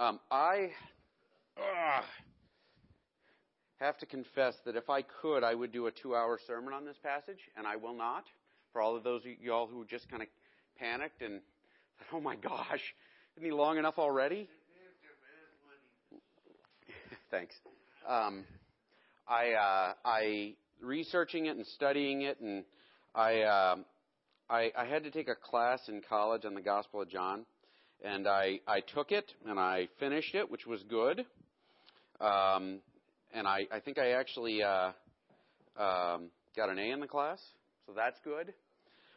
Um, I uh, have to confess that if I could, I would do a two-hour sermon on this passage, and I will not. For all of those of y'all who just kind of panicked and said, "Oh my gosh, isn't he long enough already?" Thanks. Um, I uh, I researching it and studying it, and I, uh, I I had to take a class in college on the Gospel of John, and I I took it and I finished it, which was good. Um, and I I think I actually uh, um, got an A in the class, so that's good.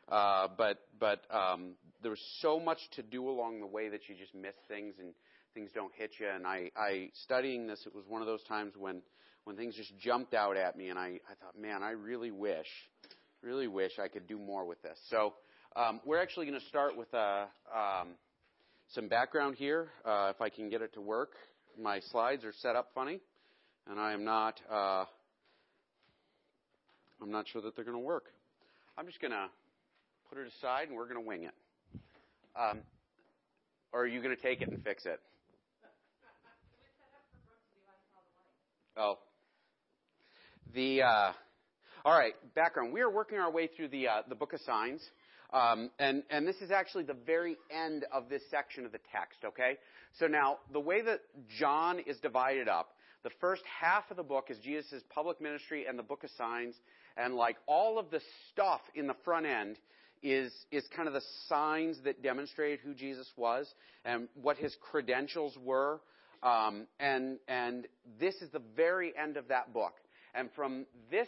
Uh, but but um, there was so much to do along the way that you just miss things and things don't hit you. And I, I studying this, it was one of those times when when things just jumped out at me, and I, I thought, man, I really wish, really wish I could do more with this. So um, we're actually going to start with a um, some background here, uh, if I can get it to work. My slides are set up funny, and I am not. Uh, I'm not sure that they're going to work. I'm just going to put it aside, and we're going to wing it. Um, or are you going to take it and fix it? Oh, the uh, all right background. We are working our way through the uh, the book of signs, um, and and this is actually the very end of this section of the text. Okay, so now the way that John is divided up, the first half of the book is Jesus' public ministry and the book of signs, and like all of the stuff in the front end is is kind of the signs that demonstrated who Jesus was and what his credentials were. Um, and and this is the very end of that book. And from this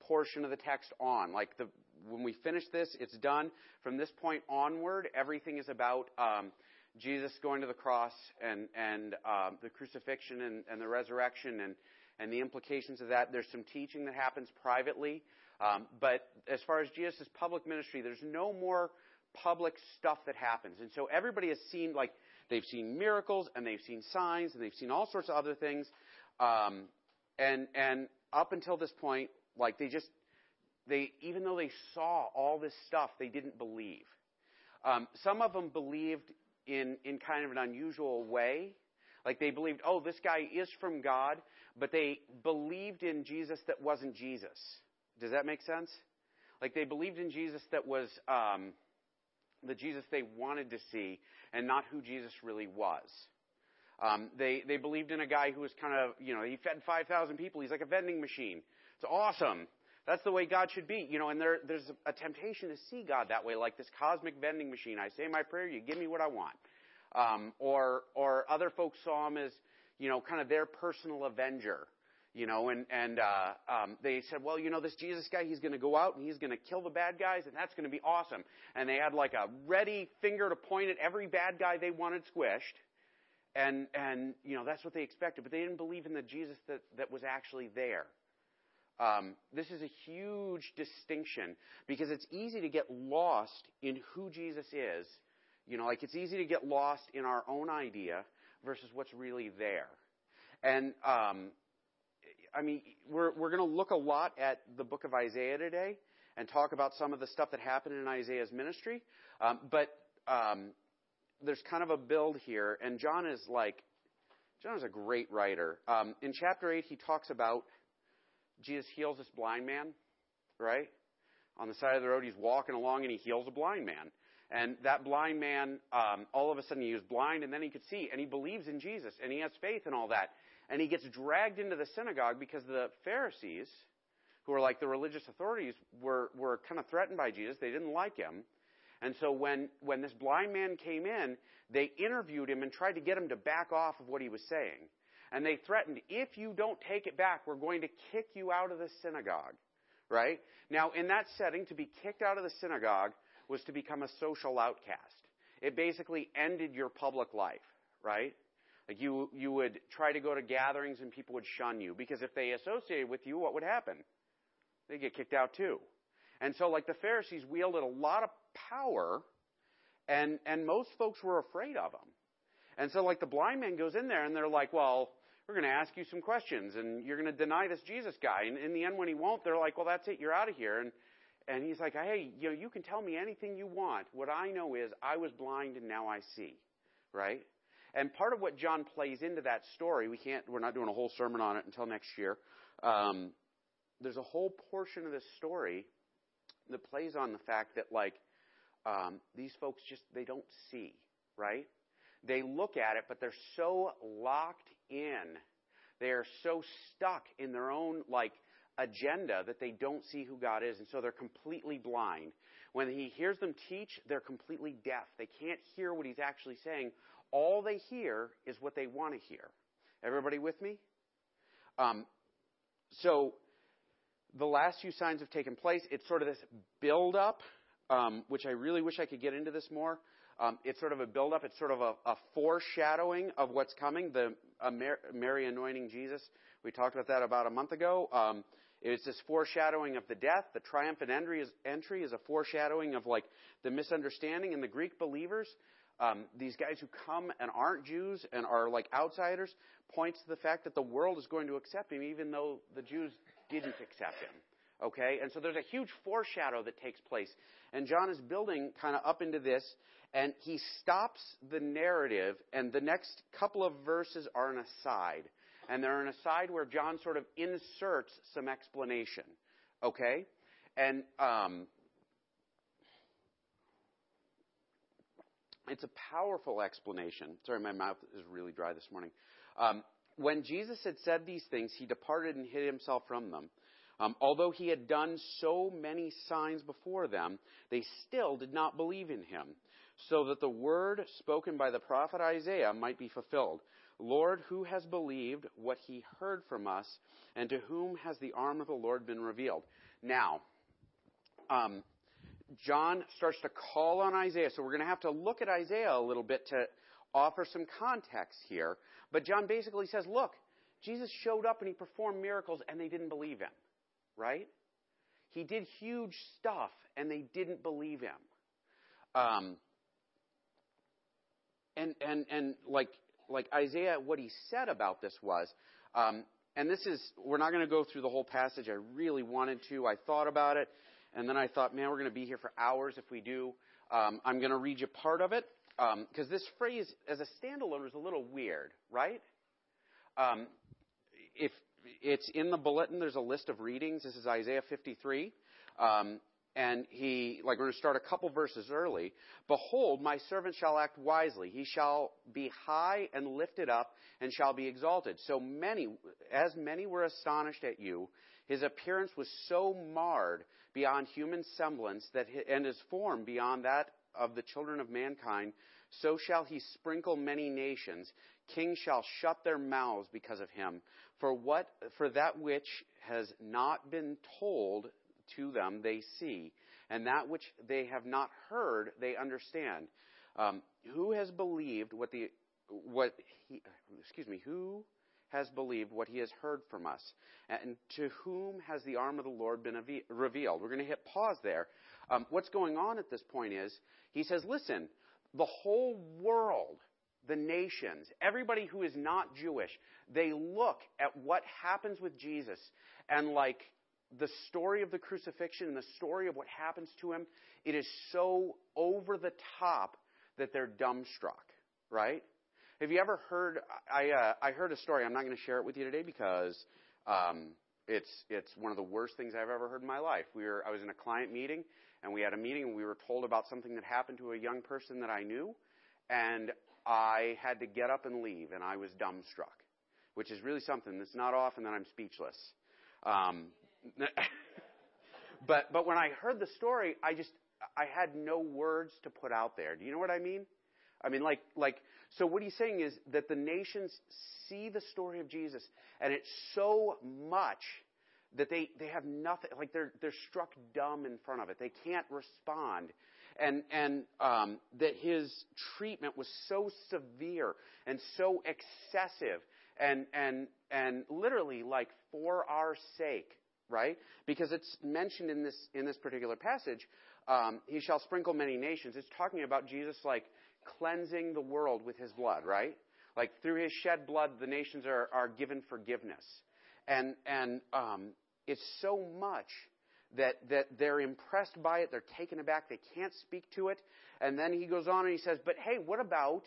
portion of the text on, like the when we finish this, it's done. From this point onward, everything is about um, Jesus going to the cross and and um, the crucifixion and, and the resurrection and and the implications of that. There's some teaching that happens privately, um, but as far as Jesus' public ministry, there's no more public stuff that happens. And so everybody has seen like they've seen miracles and they've seen signs and they've seen all sorts of other things. Um, and and up until this point, like they just they even though they saw all this stuff, they didn't believe. Um, some of them believed in in kind of an unusual way. Like they believed, oh, this guy is from God, but they believed in Jesus that wasn't Jesus. Does that make sense? Like they believed in Jesus that was um, the Jesus they wanted to see, and not who Jesus really was. Um, they they believed in a guy who was kind of you know he fed five thousand people. He's like a vending machine. It's awesome. That's the way God should be, you know. And there there's a temptation to see God that way, like this cosmic vending machine. I say my prayer, you give me what I want. Um, or or other folks saw him as you know kind of their personal avenger you know, and and uh, um, they said, well, you know, this Jesus guy, he's going to go out and he's going to kill the bad guys, and that's going to be awesome. And they had like a ready finger to point at every bad guy they wanted squished, and and you know that's what they expected, but they didn't believe in the Jesus that that was actually there. Um, this is a huge distinction because it's easy to get lost in who Jesus is. You know, like it's easy to get lost in our own idea versus what's really there. And um, I mean, we're, we're going to look a lot at the book of Isaiah today and talk about some of the stuff that happened in Isaiah's ministry. Um, but um, there's kind of a build here, and John is like, John is a great writer. Um, in chapter 8, he talks about Jesus heals this blind man, right? On the side of the road, he's walking along and he heals a blind man. And that blind man, um, all of a sudden, he was blind and then he could see, and he believes in Jesus, and he has faith and all that and he gets dragged into the synagogue because the Pharisees, who are like the religious authorities, were, were kind of threatened by Jesus. They didn't like him. And so when, when this blind man came in, they interviewed him and tried to get him to back off of what he was saying. And they threatened, if you don't take it back, we're going to kick you out of the synagogue. Right? Now, in that setting, to be kicked out of the synagogue was to become a social outcast. It basically ended your public life. Right? Like you, you would try to go to gatherings and people would shun you because if they associated with you, what would happen? They get kicked out too. And so, like the Pharisees wielded a lot of power, and and most folks were afraid of them. And so, like the blind man goes in there, and they're like, "Well, we're going to ask you some questions, and you're going to deny this Jesus guy." And in the end, when he won't, they're like, "Well, that's it. You're out of here." And and he's like, "Hey, you know, you can tell me anything you want. What I know is I was blind and now I see." Right? And part of what John plays into that story, we can't, we're not doing a whole sermon on it until next year. Um, there's a whole portion of this story that plays on the fact that, like, um, these folks just, they don't see, right? They look at it, but they're so locked in. They are so stuck in their own, like, agenda that they don't see who God is, and so they're completely blind. When he hears them teach, they're completely deaf. They can't hear what he's actually saying. All they hear is what they want to hear. Everybody with me? Um, so the last few signs have taken place. It's sort of this build up, um, which I really wish I could get into this more. Um, it's sort of a build up. It's sort of a, a foreshadowing of what's coming. The uh, Mary anointing Jesus. We talked about that about a month ago. Um, it's this foreshadowing of the death. The triumphant entry is, entry is a foreshadowing of like the misunderstanding. And the Greek believers, um, these guys who come and aren't Jews and are like outsiders, points to the fact that the world is going to accept him, even though the Jews didn't accept him. Okay? And so there's a huge foreshadow that takes place. And John is building kind of up into this, and he stops the narrative, and the next couple of verses are an aside. And they're an aside where John sort of inserts some explanation. Okay? And um, it's a powerful explanation. Sorry, my mouth is really dry this morning. Um, when Jesus had said these things, he departed and hid himself from them. Um, although he had done so many signs before them, they still did not believe in him, so that the word spoken by the prophet Isaiah might be fulfilled. Lord, who has believed what he heard from us, and to whom has the arm of the Lord been revealed? Now, um, John starts to call on Isaiah, so we're going to have to look at Isaiah a little bit to offer some context here. But John basically says, look, Jesus showed up and he performed miracles and they didn't believe him, right? He did huge stuff and they didn't believe him. Um, and and and like like Isaiah, what he said about this was, um, and this is we're not going to go through the whole passage. I really wanted to. I thought about it, and then I thought, man, we're going to be here for hours if we do. Um, I'm going to read you part of it, because um, this phrase as a standalone is a little weird, right? Um, if it's in the bulletin, there's a list of readings. This is Isaiah 53. Um, and he, like, we're going to start a couple verses early. Behold, my servant shall act wisely. He shall be high and lifted up and shall be exalted. So many, as many were astonished at you, his appearance was so marred beyond human semblance that, and his form beyond that of the children of mankind, so shall he sprinkle many nations. Kings shall shut their mouths because of him. For what, for that which has not been told to them, they see, and that which they have not heard, they understand. Um, who has believed what the, what he, excuse me, who has believed what he has heard from us? And to whom has the arm of the Lord been revealed? We're going to hit pause there. Um, what's going on at this point is he says, listen, the whole world, the nations, everybody who is not Jewish, they look at what happens with Jesus and like the story of the crucifixion and the story of what happens to him, it is so over the top that they're dumbstruck, right? Have you ever heard? I uh, I heard a story. I'm not going to share it with you today because um, it's it's one of the worst things I've ever heard in my life. We were I was in a client meeting and we had a meeting and we were told about something that happened to a young person that I knew, and I had to get up and leave, and I was dumbstruck, which is really something. It's not often that I'm speechless. Um, but but when I heard the story, I just I had no words to put out there. Do you know what I mean? I mean, like like so. What he's saying is that the nations see the story of Jesus, and it's so much that they, they have nothing, like they're, they're struck dumb in front of it. They can't respond. And, and um, that his treatment was so severe and so excessive and, and, and literally like for our sake, right? Because it's mentioned in this, in this particular passage, um, he shall sprinkle many nations. It's talking about Jesus like cleansing the world with his blood, right? Like through his shed blood, the nations are, are given forgiveness. And, and um, it's so much that, that they're impressed by it, they're taken aback, they can't speak to it. And then he goes on and he says, But hey, what about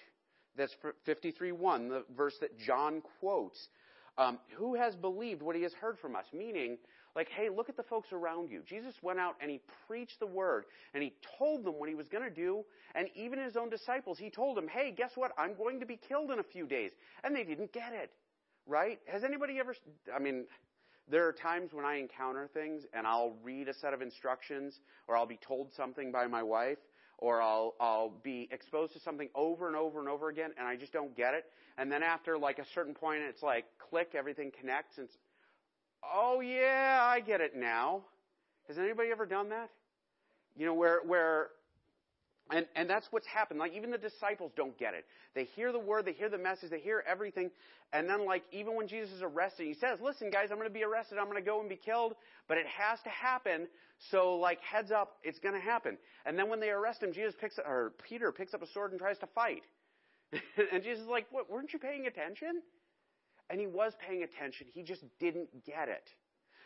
That's 53.1, the verse that John quotes. Um, who has believed what he has heard from us? Meaning, like, hey, look at the folks around you. Jesus went out and he preached the word and he told them what he was going to do. And even his own disciples, he told them, hey, guess what? I'm going to be killed in a few days. And they didn't get it. Right? Has anybody ever, I mean, there are times when I encounter things and I'll read a set of instructions or I'll be told something by my wife or I'll, I'll be exposed to something over and over and over again and I just don't get it. And then after like a certain point, it's like click, everything connects and oh yeah, I get it now. Has anybody ever done that? You know, where, where and, and that's what's happened. Like, even the disciples don't get it. They hear the word, they hear the message, they hear everything. And then, like, even when Jesus is arrested, he says, Listen, guys, I'm going to be arrested. I'm going to go and be killed. But it has to happen. So, like, heads up, it's going to happen. And then when they arrest him, Jesus picks, or Peter picks up a sword and tries to fight. and Jesus is like, What, weren't you paying attention? And he was paying attention. He just didn't get it.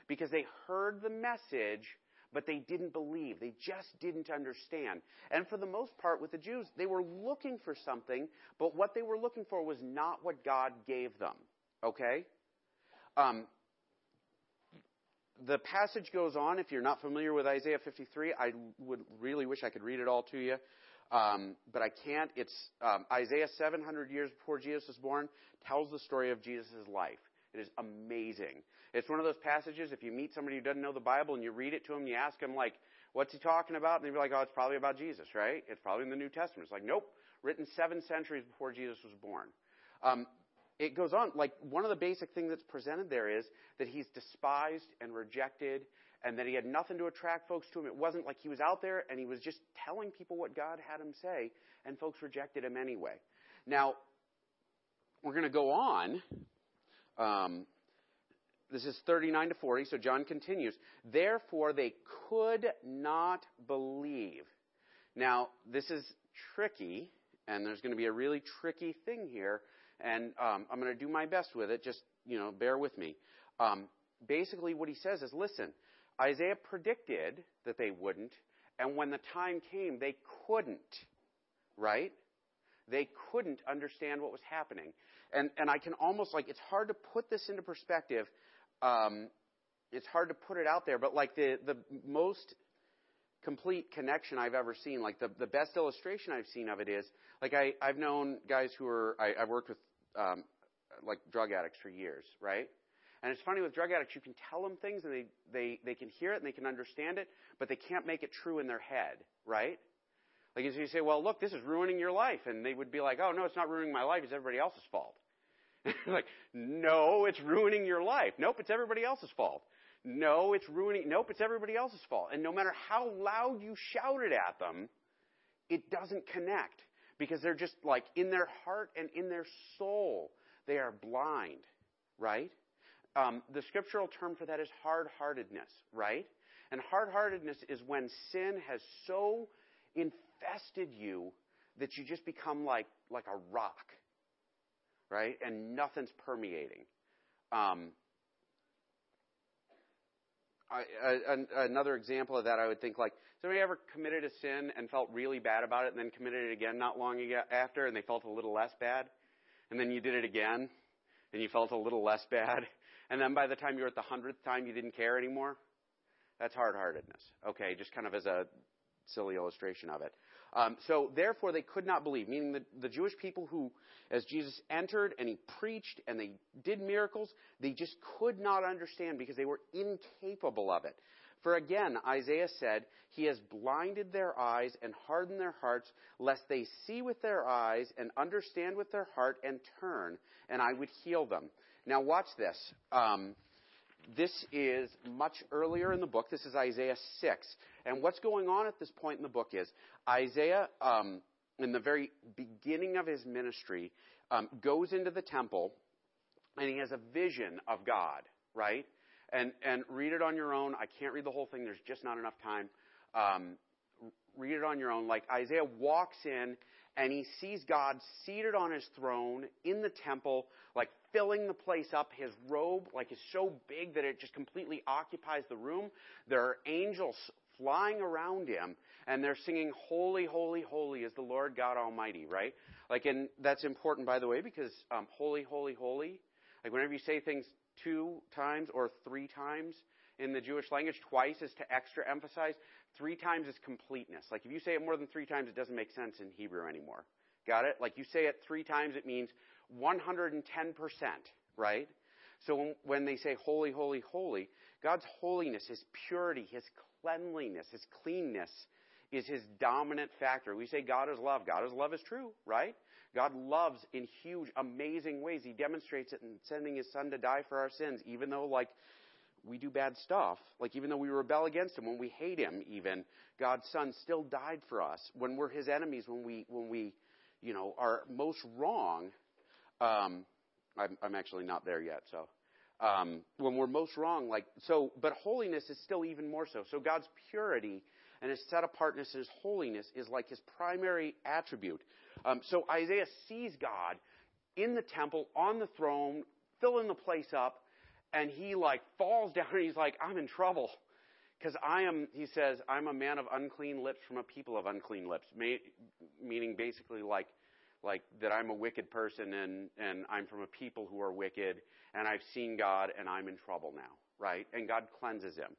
Because they heard the message but they didn't believe. They just didn't understand. And for the most part, with the Jews, they were looking for something, but what they were looking for was not what God gave them. Okay? Um, the passage goes on. If you're not familiar with Isaiah 53, I would really wish I could read it all to you, um, but I can't. It's um, Isaiah 700 years before Jesus was born tells the story of Jesus' life. It is amazing. It's one of those passages, if you meet somebody who doesn't know the Bible and you read it to them, you ask them, like, what's he talking about? And they'd be like, oh, it's probably about Jesus, right? It's probably in the New Testament. It's like, nope, written seven centuries before Jesus was born. Um, it goes on, like, one of the basic things that's presented there is that he's despised and rejected and that he had nothing to attract folks to him. It wasn't like he was out there and he was just telling people what God had him say, and folks rejected him anyway. Now, we're going to go on. Um, this is 39 to 40, so John continues. Therefore, they could not believe. Now, this is tricky, and there's going to be a really tricky thing here, and um, I'm going to do my best with it. Just, you know, bear with me. Um, basically, what he says is listen, Isaiah predicted that they wouldn't, and when the time came, they couldn't, right? They couldn't understand what was happening. And, and I can almost like, it's hard to put this into perspective um, it's hard to put it out there, but like the, the most complete connection I've ever seen, like the, the best illustration I've seen of it is, like I, I've known guys who are, I, I've worked with, um, like drug addicts for years, right? And it's funny with drug addicts, you can tell them things and they, they, they can hear it and they can understand it, but they can't make it true in their head, right? Like if you say, well, look, this is ruining your life. And they would be like, oh, no, it's not ruining my life. It's everybody else's fault. like, no, it's ruining your life. Nope, it's everybody else's fault. No, it's ruining, nope, it's everybody else's fault. And no matter how loud you shout it at them, it doesn't connect because they're just like in their heart and in their soul, they are blind, right? Um, the scriptural term for that is hard heartedness, right? And hard heartedness is when sin has so infested you that you just become like, like a rock right? And nothing's permeating. Um, I, I, another example of that, I would think like, somebody ever committed a sin and felt really bad about it, and then committed it again not long after, and they felt a little less bad, and then you did it again, and you felt a little less bad, and then by the time you were at the hundredth time, you didn't care anymore. That's hard-heartedness. Okay, just kind of as a silly illustration of it. Um, so therefore, they could not believe, meaning the, the Jewish people who, as Jesus entered and he preached and they did miracles, they just could not understand because they were incapable of it. For again, Isaiah said, He has blinded their eyes and hardened their hearts, lest they see with their eyes and understand with their heart and turn, and I would heal them. Now, watch this. Um, this is much earlier in the book. This is Isaiah 6. And what's going on at this point in the book is Isaiah, um, in the very beginning of his ministry, um, goes into the temple and he has a vision of God, right? And, and read it on your own. I can't read the whole thing, there's just not enough time. Um, read it on your own. Like Isaiah walks in and he sees God seated on his throne in the temple, like filling the place up. His robe, like, is so big that it just completely occupies the room. There are angels flying around him, and they're singing, Holy, Holy, Holy is the Lord God Almighty, right? Like, and that's important, by the way, because um, holy, holy, holy. Like, whenever you say things two times or three times in the Jewish language, twice is to extra emphasize. Three times is completeness. Like, if you say it more than three times, it doesn't make sense in Hebrew anymore. Got it? Like, you say it three times, it means 110%, right? So when, they say holy, holy, holy, God's holiness, His purity, His cleanliness, His cleanness is His dominant factor. We say God is love. God is love is true, right? God loves in huge, amazing ways. He demonstrates it in sending His Son to die for our sins, even though, like, we do bad stuff. Like, even though we rebel against Him, when we hate Him, even, God's Son still died for us. When we're His enemies, when we, when we, you know, are most wrong, um, I'm, I'm actually not there yet, so um, when we're most wrong, like so. But holiness is still even more so. So God's purity and His set apartness and His holiness is like His primary attribute. Um, so Isaiah sees God in the temple on the throne, filling the place up, and he like falls down and he's like, "I'm in trouble." Because I am, he says, I'm a man of unclean lips from a people of unclean lips. May, meaning basically like like that I'm a wicked person and, and I'm from a people who are wicked and I've seen God and I'm in trouble now, right? And God cleanses him.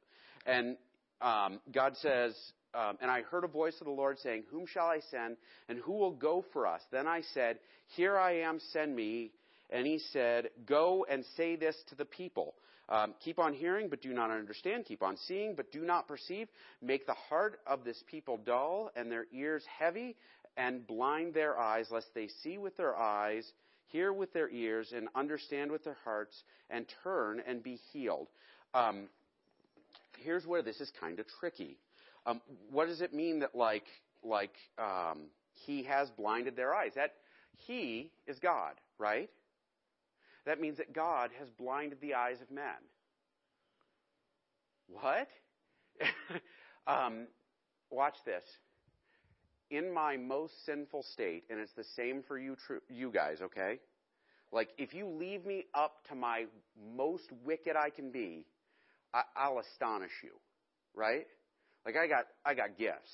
And um, God says, um, and I heard a voice of the Lord saying, Whom shall I send and who will go for us? Then I said, Here I am, send me. And he said, Go and say this to the people. Um, keep on hearing, but do not understand. Keep on seeing, but do not perceive. Make the heart of this people dull and their ears heavy, and blind their eyes, lest they see with their eyes, hear with their ears, and understand with their hearts, and turn and be healed. Um, here's where this is kind of tricky. Um, what does it mean that like like um, he has blinded their eyes? That he is God, right? That means that God has blinded the eyes of men. What? um, watch this in my most sinful state, and it's the same for you, tr- you guys, okay? Like, if you leave me up to my most wicked I can be, I- I'll astonish you, right? Like, I got, I got gifts.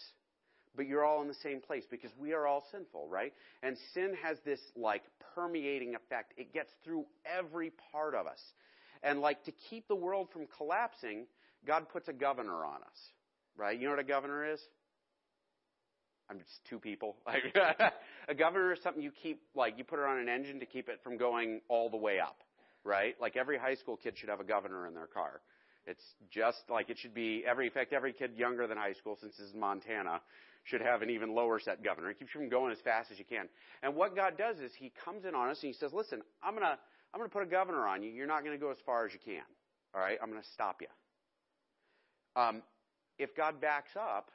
But you're all in the same place because we are all sinful, right? And sin has this, like, permeating effect. It gets through every part of us. And, like, to keep the world from collapsing, God puts a governor on us, right? You know what a governor is? I'm just two people. a governor is something you keep, like, you put it on an engine to keep it from going all the way up, right? Like every high school kid should have a governor in their car. It's just like it should be every, in fact, every kid younger than high school, since this is Montana, should have an even lower set governor. It keeps you from going as fast as you can. And what God does is He comes in on us and He says, listen, I'm gonna, I'm gonna put a governor on you. You're not gonna go as far as you can. All right? I'm gonna stop you. Um, if God backs up,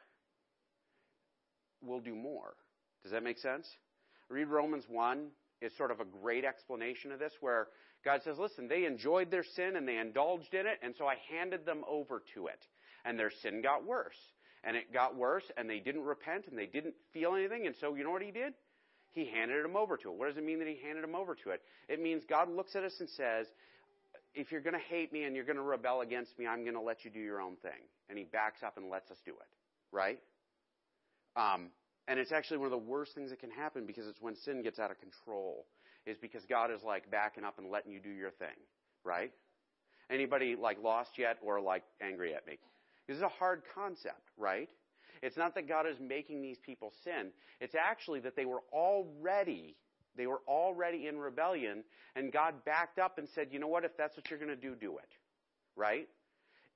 we'll do more. Does that make sense? Read Romans 1 is sort of a great explanation of this where God says, listen, they enjoyed their sin and they indulged in it, and so I handed them over to it. And their sin got worse. And it got worse, and they didn't repent, and they didn't feel anything, and so you know what he did? He handed them over to it. What does it mean that he handed them over to it? It means God looks at us and says, if you're going to hate me and you're going to rebel against me, I'm going to let you do your own thing. And he backs up and lets us do it. Right? Um, and it's actually one of the worst things that can happen because it's when sin gets out of control, is because God is like backing up and letting you do your thing, right? Anybody like lost yet or like angry at me? This is a hard concept, right? It's not that God is making these people sin. It's actually that they were already, they were already in rebellion and God backed up and said, you know what, if that's what you're going to do, do it. Right?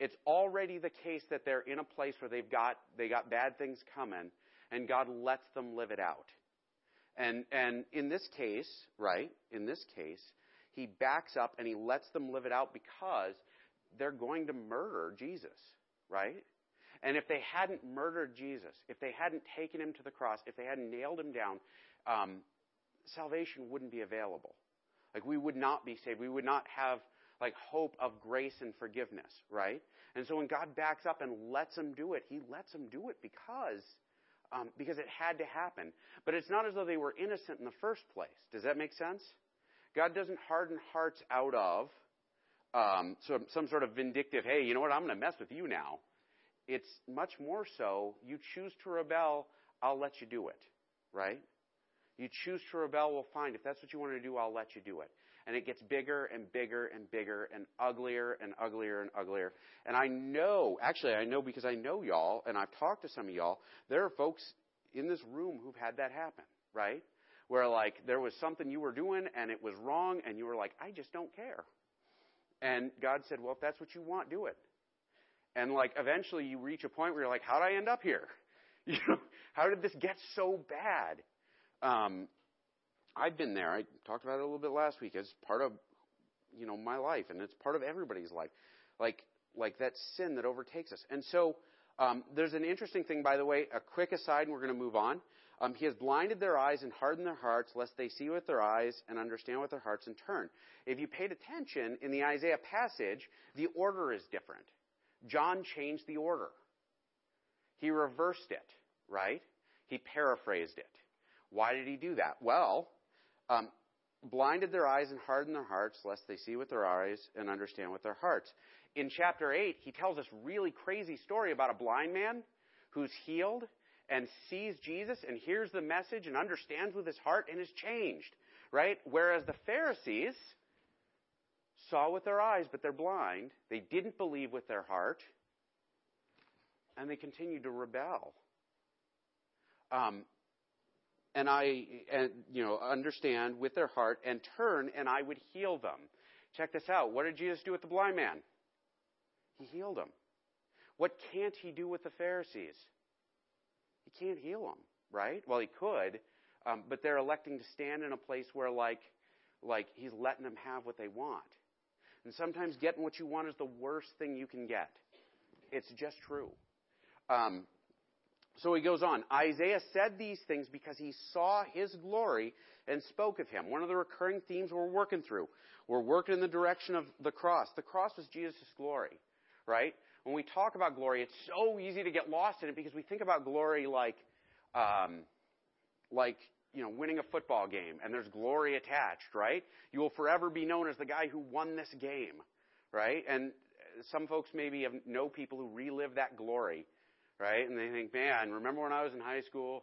It's already the case that they're in a place where they've got, they got bad things coming and God lets them live it out. And, and in this case, right, in this case, he backs up and he lets them live it out because they're going to murder Jesus, right? And if they hadn't murdered Jesus, if they hadn't taken him to the cross, if they hadn't nailed him down, um, salvation wouldn't be available. Like we would not be saved. We would not have like hope of grace and forgiveness, right? And so when God backs up and lets them do it, He lets them do it because um, because it had to happen. But it's not as though they were innocent in the first place. Does that make sense? God doesn't harden hearts out of um, some, some sort of vindictive, hey, you know what, I'm going to mess with you now. It's much more so, you choose to rebel, I'll let you do it, right? You choose to rebel, well, fine. If that's what you want to do, I'll let you do it. And it gets bigger and bigger and bigger and uglier and uglier and uglier. And I know, actually, I know because I know y'all, and I've talked to some of y'all, there are folks in this room who've had that happen, right? Where, like, there was something you were doing and it was wrong, and you were like, I just don't care. And God said, well, if that's what you want, do it. And, like, eventually you reach a point where you're like, how did I end up here? You know, how did this get so bad? Um, I've been there. I talked about it a little bit last week. It's part of, you know, my life, and it's part of everybody's life. Like, like that sin that overtakes us. And so, um, there's an interesting thing, by the way. A quick aside, and we're going to move on. Um, he has blinded their eyes and hardened their hearts, lest they see with their eyes and understand with their hearts and turn. If you paid attention in the Isaiah passage, the order is different. John changed the order. He reversed it, right? He paraphrased it. Why did he do that? Well, um, blinded their eyes and hardened their hearts, lest they see with their eyes and understand with their hearts. In chapter 8, he tells this really crazy story about a blind man who's healed and sees Jesus and hears the message and understands with his heart and is changed, right? Whereas the Pharisees saw with their eyes, but they're blind. They didn't believe with their heart, and they continued to rebel. Um, and I, and, you know, understand with their heart and turn, and I would heal them. Check this out. What did Jesus do with the blind man? He healed him. What can't he do with the Pharisees? He can't heal them, right? Well, he could, um, but they're electing to stand in a place where, like, like he's letting them have what they want. And sometimes getting what you want is the worst thing you can get. It's just true. Um, so he goes on. Isaiah said these things because he saw his glory and spoke of him. One of the recurring themes we're working through. We're working in the direction of the cross. The cross was Jesus' glory, right? When we talk about glory, it's so easy to get lost in it because we think about glory like, um, like, you know, winning a football game and there's glory attached, right? You will forever be known as the guy who won this game, right? And some folks maybe have, know people who relive that glory right? And they think, man, remember when I was in high school?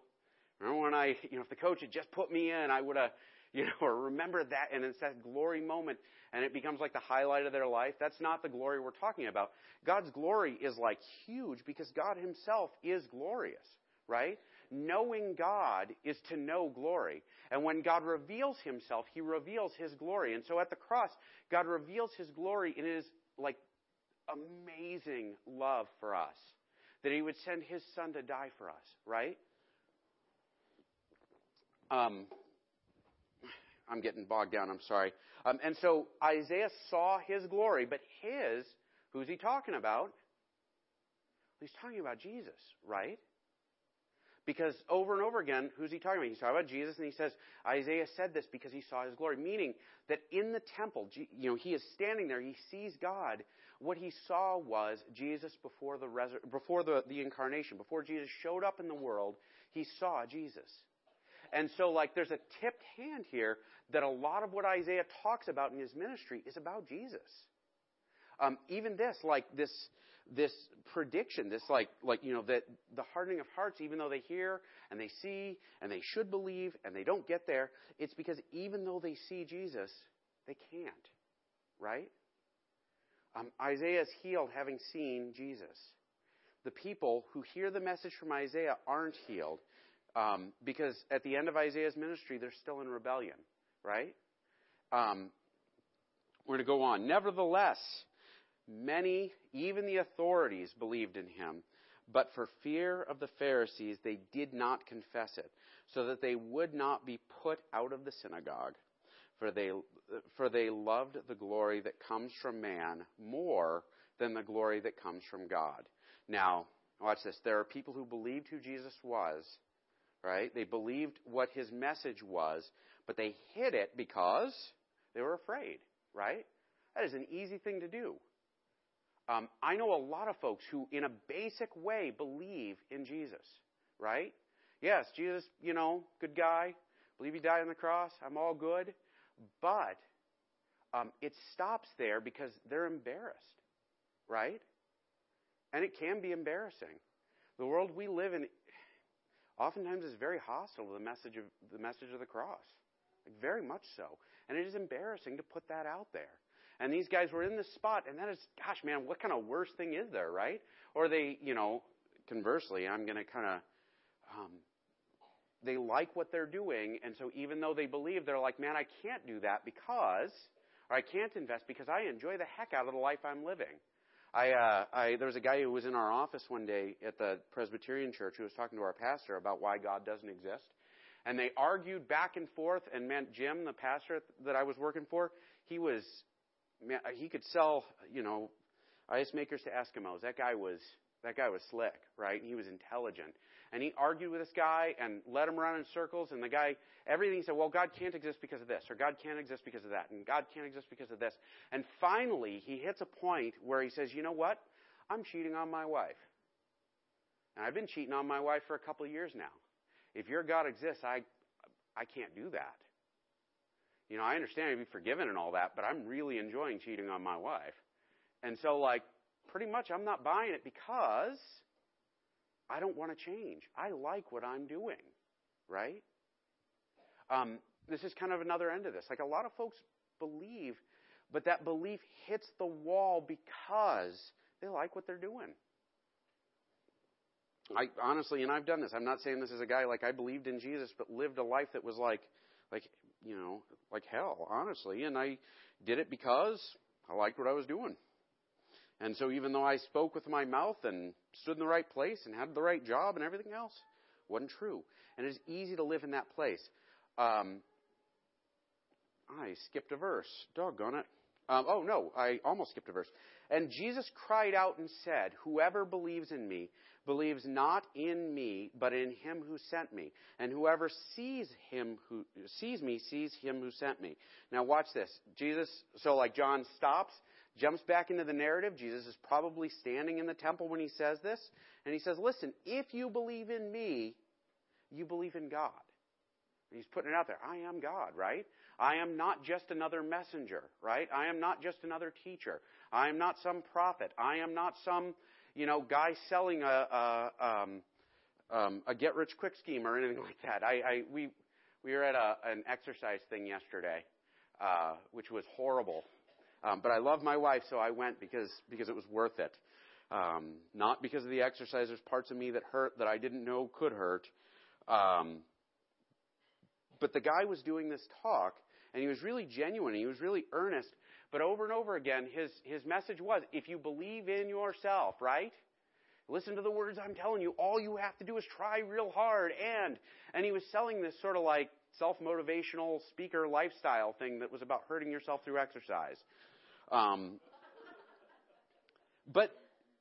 Remember when I, you know, if the coach had just put me in, I would have, you know, or remember that, and it's that glory moment, and it becomes like the highlight of their life. That's not the glory we're talking about. God's glory is like huge because God Himself is glorious, right? Knowing God is to know glory. And when God reveals Himself, He reveals His glory. And so at the cross, God reveals His glory in His, like, amazing love for us that he would send his son to die for us, right? Um, I'm getting bogged down, I'm sorry. Um, and so Isaiah saw his glory, but his, who's he talking about? He's talking about Jesus, right? Because over and over again, who's he talking about? He's talking about Jesus, and he says, Isaiah said this because he saw his glory. Meaning that in the temple, you know, he is standing there, he sees God, what he saw was Jesus before the before the, the incarnation, before Jesus showed up in the world, he saw Jesus. And so, like, there's a tipped hand here that a lot of what Isaiah talks about in his ministry is about Jesus. Um, even this, like this, this prediction, this like, like you know, that the hardening of hearts, even though they hear and they see and they should believe and they don't get there, it's because even though they see Jesus, they can't, right? Um, Isaiah is healed having seen Jesus. The people who hear the message from Isaiah aren't healed um, because at the end of Isaiah's ministry, they're still in rebellion, right? Um, we're going to go on. Nevertheless, many, even the authorities, believed in him, but for fear of the Pharisees, they did not confess it, so that they would not be put out of the synagogue for they, for they loved the glory that comes from man more than the glory that comes from God. Now, watch this. There are people who believed who Jesus was, right? They believed what his message was, but they hid it because they were afraid, right? That is an easy thing to do. Um, I know a lot of folks who, in a basic way, believe in Jesus, right? Yes, Jesus, you know, good guy. Believe he died on the cross. I'm all good. But um, it stops there because they're embarrassed, right? And it can be embarrassing. The world we live in, oftentimes is very hostile to the message of the message of the cross. Like very much so. And it is embarrassing to put that out there. And these guys were in this spot, and that is, gosh, man, what kind of worst thing is there, right? Or they, you know, conversely, I'm going to kind of, um, they like what they're doing, and so even though they believe, they're like, man, I can't do that because, or I can't invest because I enjoy the heck out of the life I'm living. I, uh, I, there was a guy who was in our office one day at the Presbyterian church who was talking to our pastor about why God doesn't exist. And they argued back and forth, and man, Jim, the pastor that I was working for, he was man, he could sell, you know, ice makers to Eskimos. That guy was that guy was slick, right? And he was intelligent. And he argued with this guy and led him around in circles. And the guy, everything he said, well, God can't exist because of this, or God can't exist because of that, and God can't exist because of this. And finally, he hits a point where he says, you know what? I'm cheating on my wife. And I've been cheating on my wife for a couple of years now. If your God exists, I, I can't do that. You know, I understand to be forgiven and all that, but I'm really enjoying cheating on my wife. And so, like, pretty much I'm not buying it because I don't want to change. I like what I'm doing, right? Um, this is kind of another end of this. Like, a lot of folks believe, but that belief hits the wall because they like what they're doing. I honestly, and I've done this. I'm not saying this as a guy like I believed in Jesus, but lived a life that was like, like you know, like hell, honestly. And I did it because I liked what I was doing. And so even though I spoke with my mouth and stood in the right place and had the right job and everything else, wasn't true. And it's easy to live in that place. Um, I skipped a verse. Doggone it. Um, oh no, I almost skipped a verse. And Jesus cried out and said, Whoever believes in me believes not in me, but in him who sent me. And whoever sees him who sees me sees him who sent me. Now watch this. Jesus, so like John stops, jumps back into the narrative. Jesus is probably standing in the temple when he says this. And he says, Listen, if you believe in me, you believe in God. And he's putting it out there. I am God, right? I am not just another messenger, right? I am not just another teacher. I am not some prophet. I am not some you know, guy selling a, a, um, um, a get rich quick scheme or anything like that. I, I we we were at a, an exercise thing yesterday, uh, which was horrible. Um, but I love my wife, so I went because because it was worth it. Um, not because of the exercise. There's parts of me that hurt that I didn't know could hurt. Um, but the guy was doing this talk, and he was really genuine. He was really earnest. But over and over again, his, his message was if you believe in yourself, right? Listen to the words I'm telling you. All you have to do is try real hard. And, and he was selling this sort of like self motivational speaker lifestyle thing that was about hurting yourself through exercise. Um, but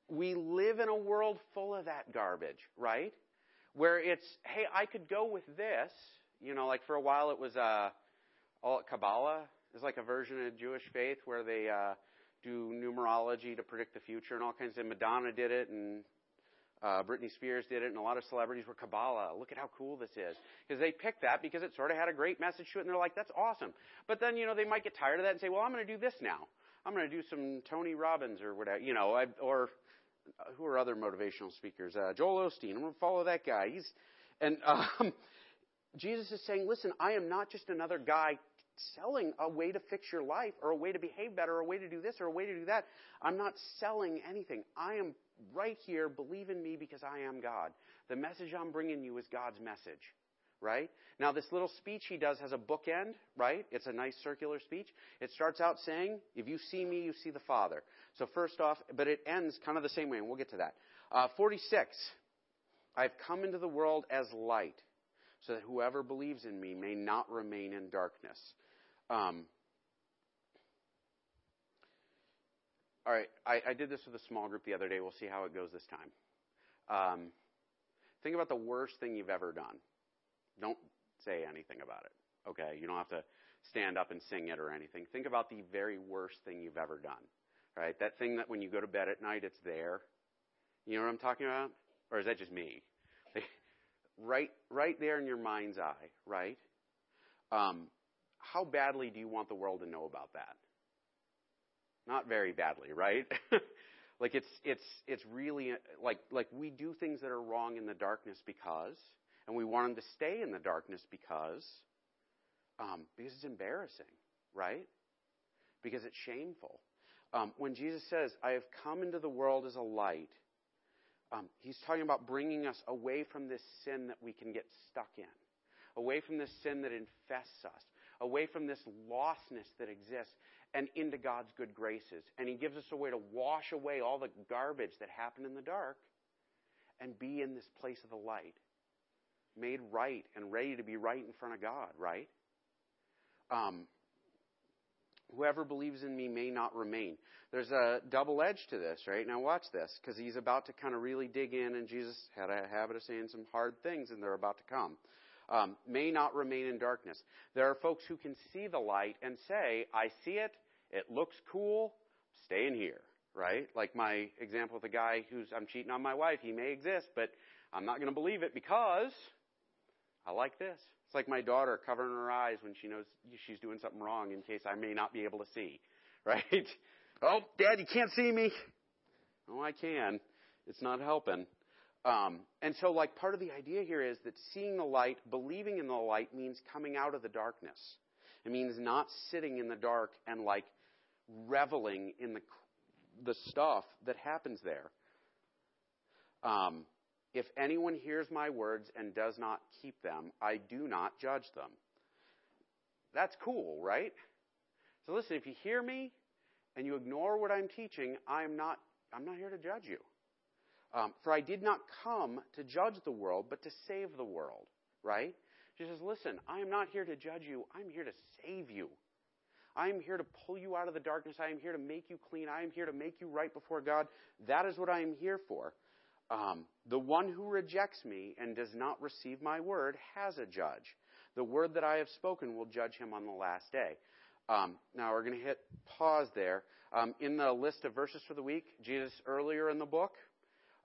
we live in a world full of that garbage, right? Where it's, hey, I could go with this. You know, like for a while it was uh, all Kabbalah. It's like a version of Jewish faith where they uh, do numerology to predict the future and all kinds of. Madonna did it, and uh, Britney Spears did it, and a lot of celebrities were Kabbalah. Look at how cool this is. Because they picked that because it sort of had a great message to it, and they're like, that's awesome. But then, you know, they might get tired of that and say, well, I'm going to do this now. I'm going to do some Tony Robbins or whatever, you know, I, or uh, who are other motivational speakers? Uh, Joel Osteen. I'm going to follow that guy. He's, and um, Jesus is saying, listen, I am not just another guy selling a way to fix your life or a way to behave better or a way to do this or a way to do that. I'm not selling anything. I am right here. Believe in me because I am God. The message I'm bringing you is God's message. Right? Now, this little speech he does has a bookend, right? It's a nice circular speech. It starts out saying, If you see me, you see the Father. So, first off, but it ends kind of the same way, and we'll get to that. Uh, 46. I've come into the world as light, so that whoever believes in me may not remain in darkness. Um, all right, I, I, did this with a small group the other day. We'll see how it goes this time. Um, think about the worst thing you've ever done. Don't say anything about it. Okay, you don't have to stand up and sing it or anything. Think about the very worst thing you've ever done. Right, that thing that when you go to bed at night, it's there. You know what I'm talking about? Or is that just me? right, right there in your mind's eye. Right. Um, how badly do you want the world to know about that? Not very badly, right? like it's it's it's really like like we do things that are wrong in the darkness because And we want them to stay in the darkness because, um, because it's embarrassing, right? Because it's shameful. Um, when Jesus says, I have come into the world as a light, um, he's talking about bringing us away from this sin that we can get stuck in, away from this sin that infests us, away from this lostness that exists, and into God's good graces. And he gives us a way to wash away all the garbage that happened in the dark and be in this place of the light, made right and ready to be right in front of God, right? Um, whoever believes in me may not remain. There's a double edge to this, right? Now watch this, because he's about to kind of really dig in, and Jesus had a habit of saying some hard things, and they're about to come. Um, may not remain in darkness. There are folks who can see the light and say, I see it, it looks cool, stay in here, right? Like my example with the guy who's, I'm cheating on my wife, he may exist, but I'm not going to believe it because I like this. It's like my daughter covering her eyes when she knows she's doing something wrong in case I may not be able to see. Right? Oh, Dad, you can't see me. Oh, I can. It's not helping. Um, and so, like, part of the idea here is that seeing the light, believing in the light, means coming out of the darkness. It means not sitting in the dark and, like, reveling in the, the stuff that happens there. Um, if anyone hears my words and does not keep them, I do not judge them. That's cool, right? So listen, if you hear me and you ignore what I'm teaching, I'm not, I'm not here to judge you. Um, for I did not come to judge the world, but to save the world, right? She says, listen, I am not here to judge you. I'm here to save you. I am here to pull you out of the darkness. I am here to make you clean. I am here to make you right before God. That is what I am here for. Um, the one who rejects me and does not receive my word has a judge. The word that I have spoken will judge him on the last day. Um, now we're going to hit pause there. Um, in the list of verses for the week, Jesus earlier in the book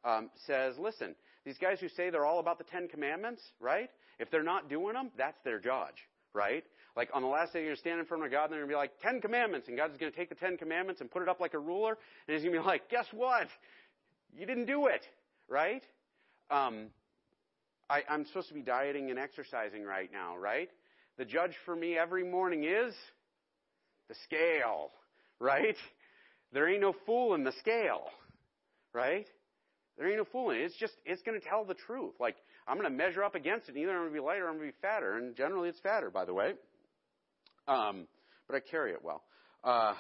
um, says, "Listen, these guys who say they're all about the Ten Commandments, right? If they're not doing them, that's their judge, right? Like on the last day, you're going to stand in front of God and they're going to be like, Ten Commandments. And God's going to take the Ten Commandments and put it up like a ruler. And He's going to be like, Guess what? You didn't do it right? Um, I, I'm supposed to be dieting and exercising right now, right? The judge for me every morning is the scale, right? There ain't no fool in the scale, right? There ain't no fooling. It's just, it's going to tell the truth. Like, I'm going to measure up against it. Either I'm going to be lighter or I'm going to be fatter. And generally it's fatter, by the way. Um, but I carry it well. Uh,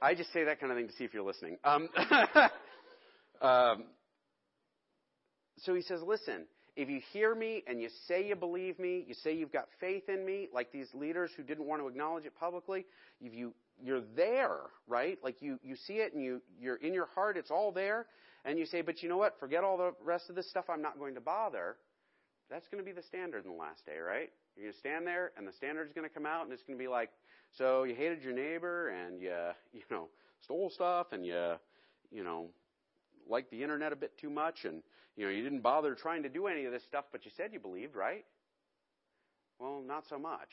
I just say that kind of thing to see if you're listening. Um, Um, so he says, listen, if you hear me and you say you believe me, you say you've got faith in me, like these leaders who didn't want to acknowledge it publicly, if you, you're there, right? Like you, you see it and you, you're in your heart, it's all there, and you say, but you know what? Forget all the rest of this stuff, I'm not going to bother. That's going to be the standard in the last day, right? You're going to stand there and the standard is going to come out and it's going to be like, so you hated your neighbor and you, you know, stole stuff and you, you know, liked the internet a bit too much and you know you didn't bother trying to do any of this stuff, but you said you believed, right? Well, not so much.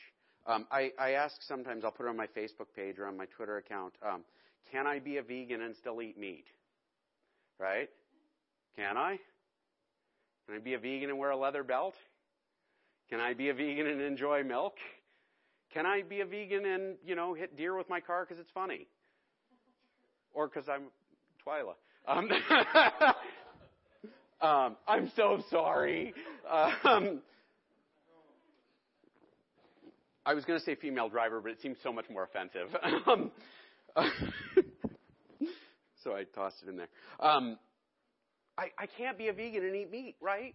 Um, I, I ask sometimes. I'll put it on my Facebook page or on my Twitter account. Um, can I be a vegan and still eat meat? Right? Can I? Can I be a vegan and wear a leather belt? Can I be a vegan and enjoy milk? Can I be a vegan and you know hit deer with my car because it's funny, or because I'm Twyla? Um, um, I'm so sorry. Um, I was going to say female driver, but it seems so much more offensive. Um, so I tossed it in there. Um, I, I can't be a vegan and eat meat, right?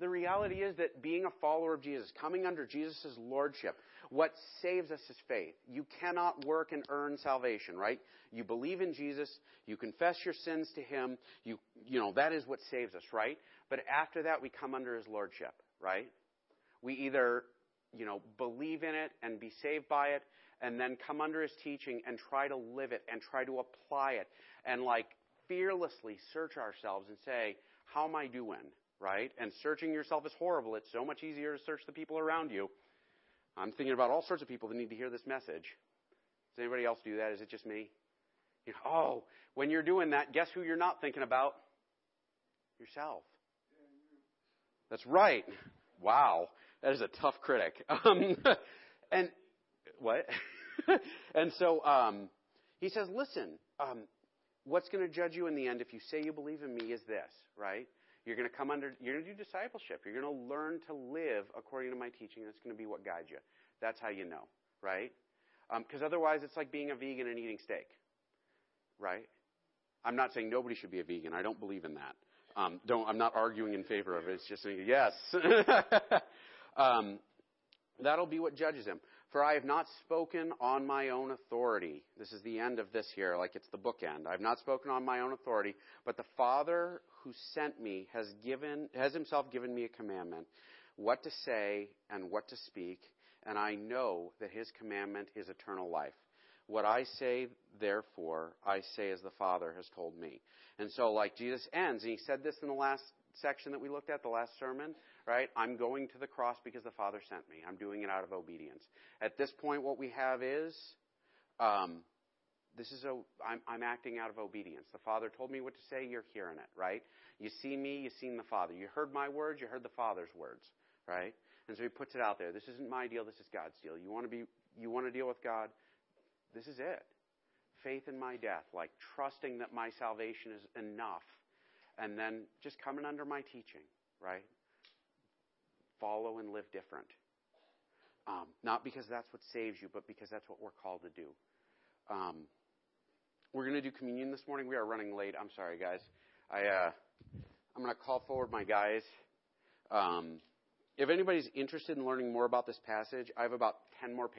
The reality is that being a follower of Jesus, coming under Jesus' lordship, what saves us is faith. You cannot work and earn salvation, right? You believe in Jesus, you confess your sins to Him, you, you know, that is what saves us, right? But after that, we come under His lordship, right? We either, you know, believe in it and be saved by it, and then come under His teaching and try to live it and try to apply it and like fearlessly search ourselves and say, how am I doing? right? And searching yourself is horrible. It's so much easier to search the people around you. I'm thinking about all sorts of people that need to hear this message. Does anybody else do that? Is it just me? You know, oh, when you're doing that, guess who you're not thinking about? Yourself. That's right. Wow. That is a tough critic. Um, and what? and so um, he says, listen, um, what's going to judge you in the end if you say you believe in me is this, right? You're going to come under, you're going to do discipleship. You're going to learn to live according to my teaching. That's going to be what guides you. That's how you know, right? Because um, otherwise, it's like being a vegan and eating steak, right? I'm not saying nobody should be a vegan. I don't believe in that. Um, don't. I'm not arguing in favor of it. It's just yes. um, that'll be what judges him. For I have not spoken on my own authority. This is the end of this here, like it's the bookend. I have not spoken on my own authority, but the Father who sent me has given, has himself given me a commandment, what to say and what to speak, and I know that his commandment is eternal life. What I say, therefore, I say as the Father has told me. And so, like Jesus ends, and he said this in the last section that we looked at, the last sermon, right? I'm going to the cross because the Father sent me. I'm doing it out of obedience. At this point, what we have is, um, this is a, I'm, I'm acting out of obedience. The Father told me what to say, you're hearing it, right? You see me, you've seen the Father. You heard my words, you heard the Father's words, right? And so he puts it out there. This isn't my deal, this is God's deal. You want to be, you want to deal with God? This is it. Faith in my death, like trusting that my salvation is enough, and then just coming under my teaching, right? follow and live different. Um, not because that's what saves you, but because that's what we're called to do. Um, we're going to do communion this morning. We are running late. I'm sorry, guys. I uh, I'm going to call forward my guys. Um, if anybody's interested in learning more about this passage, I have about ten more pages.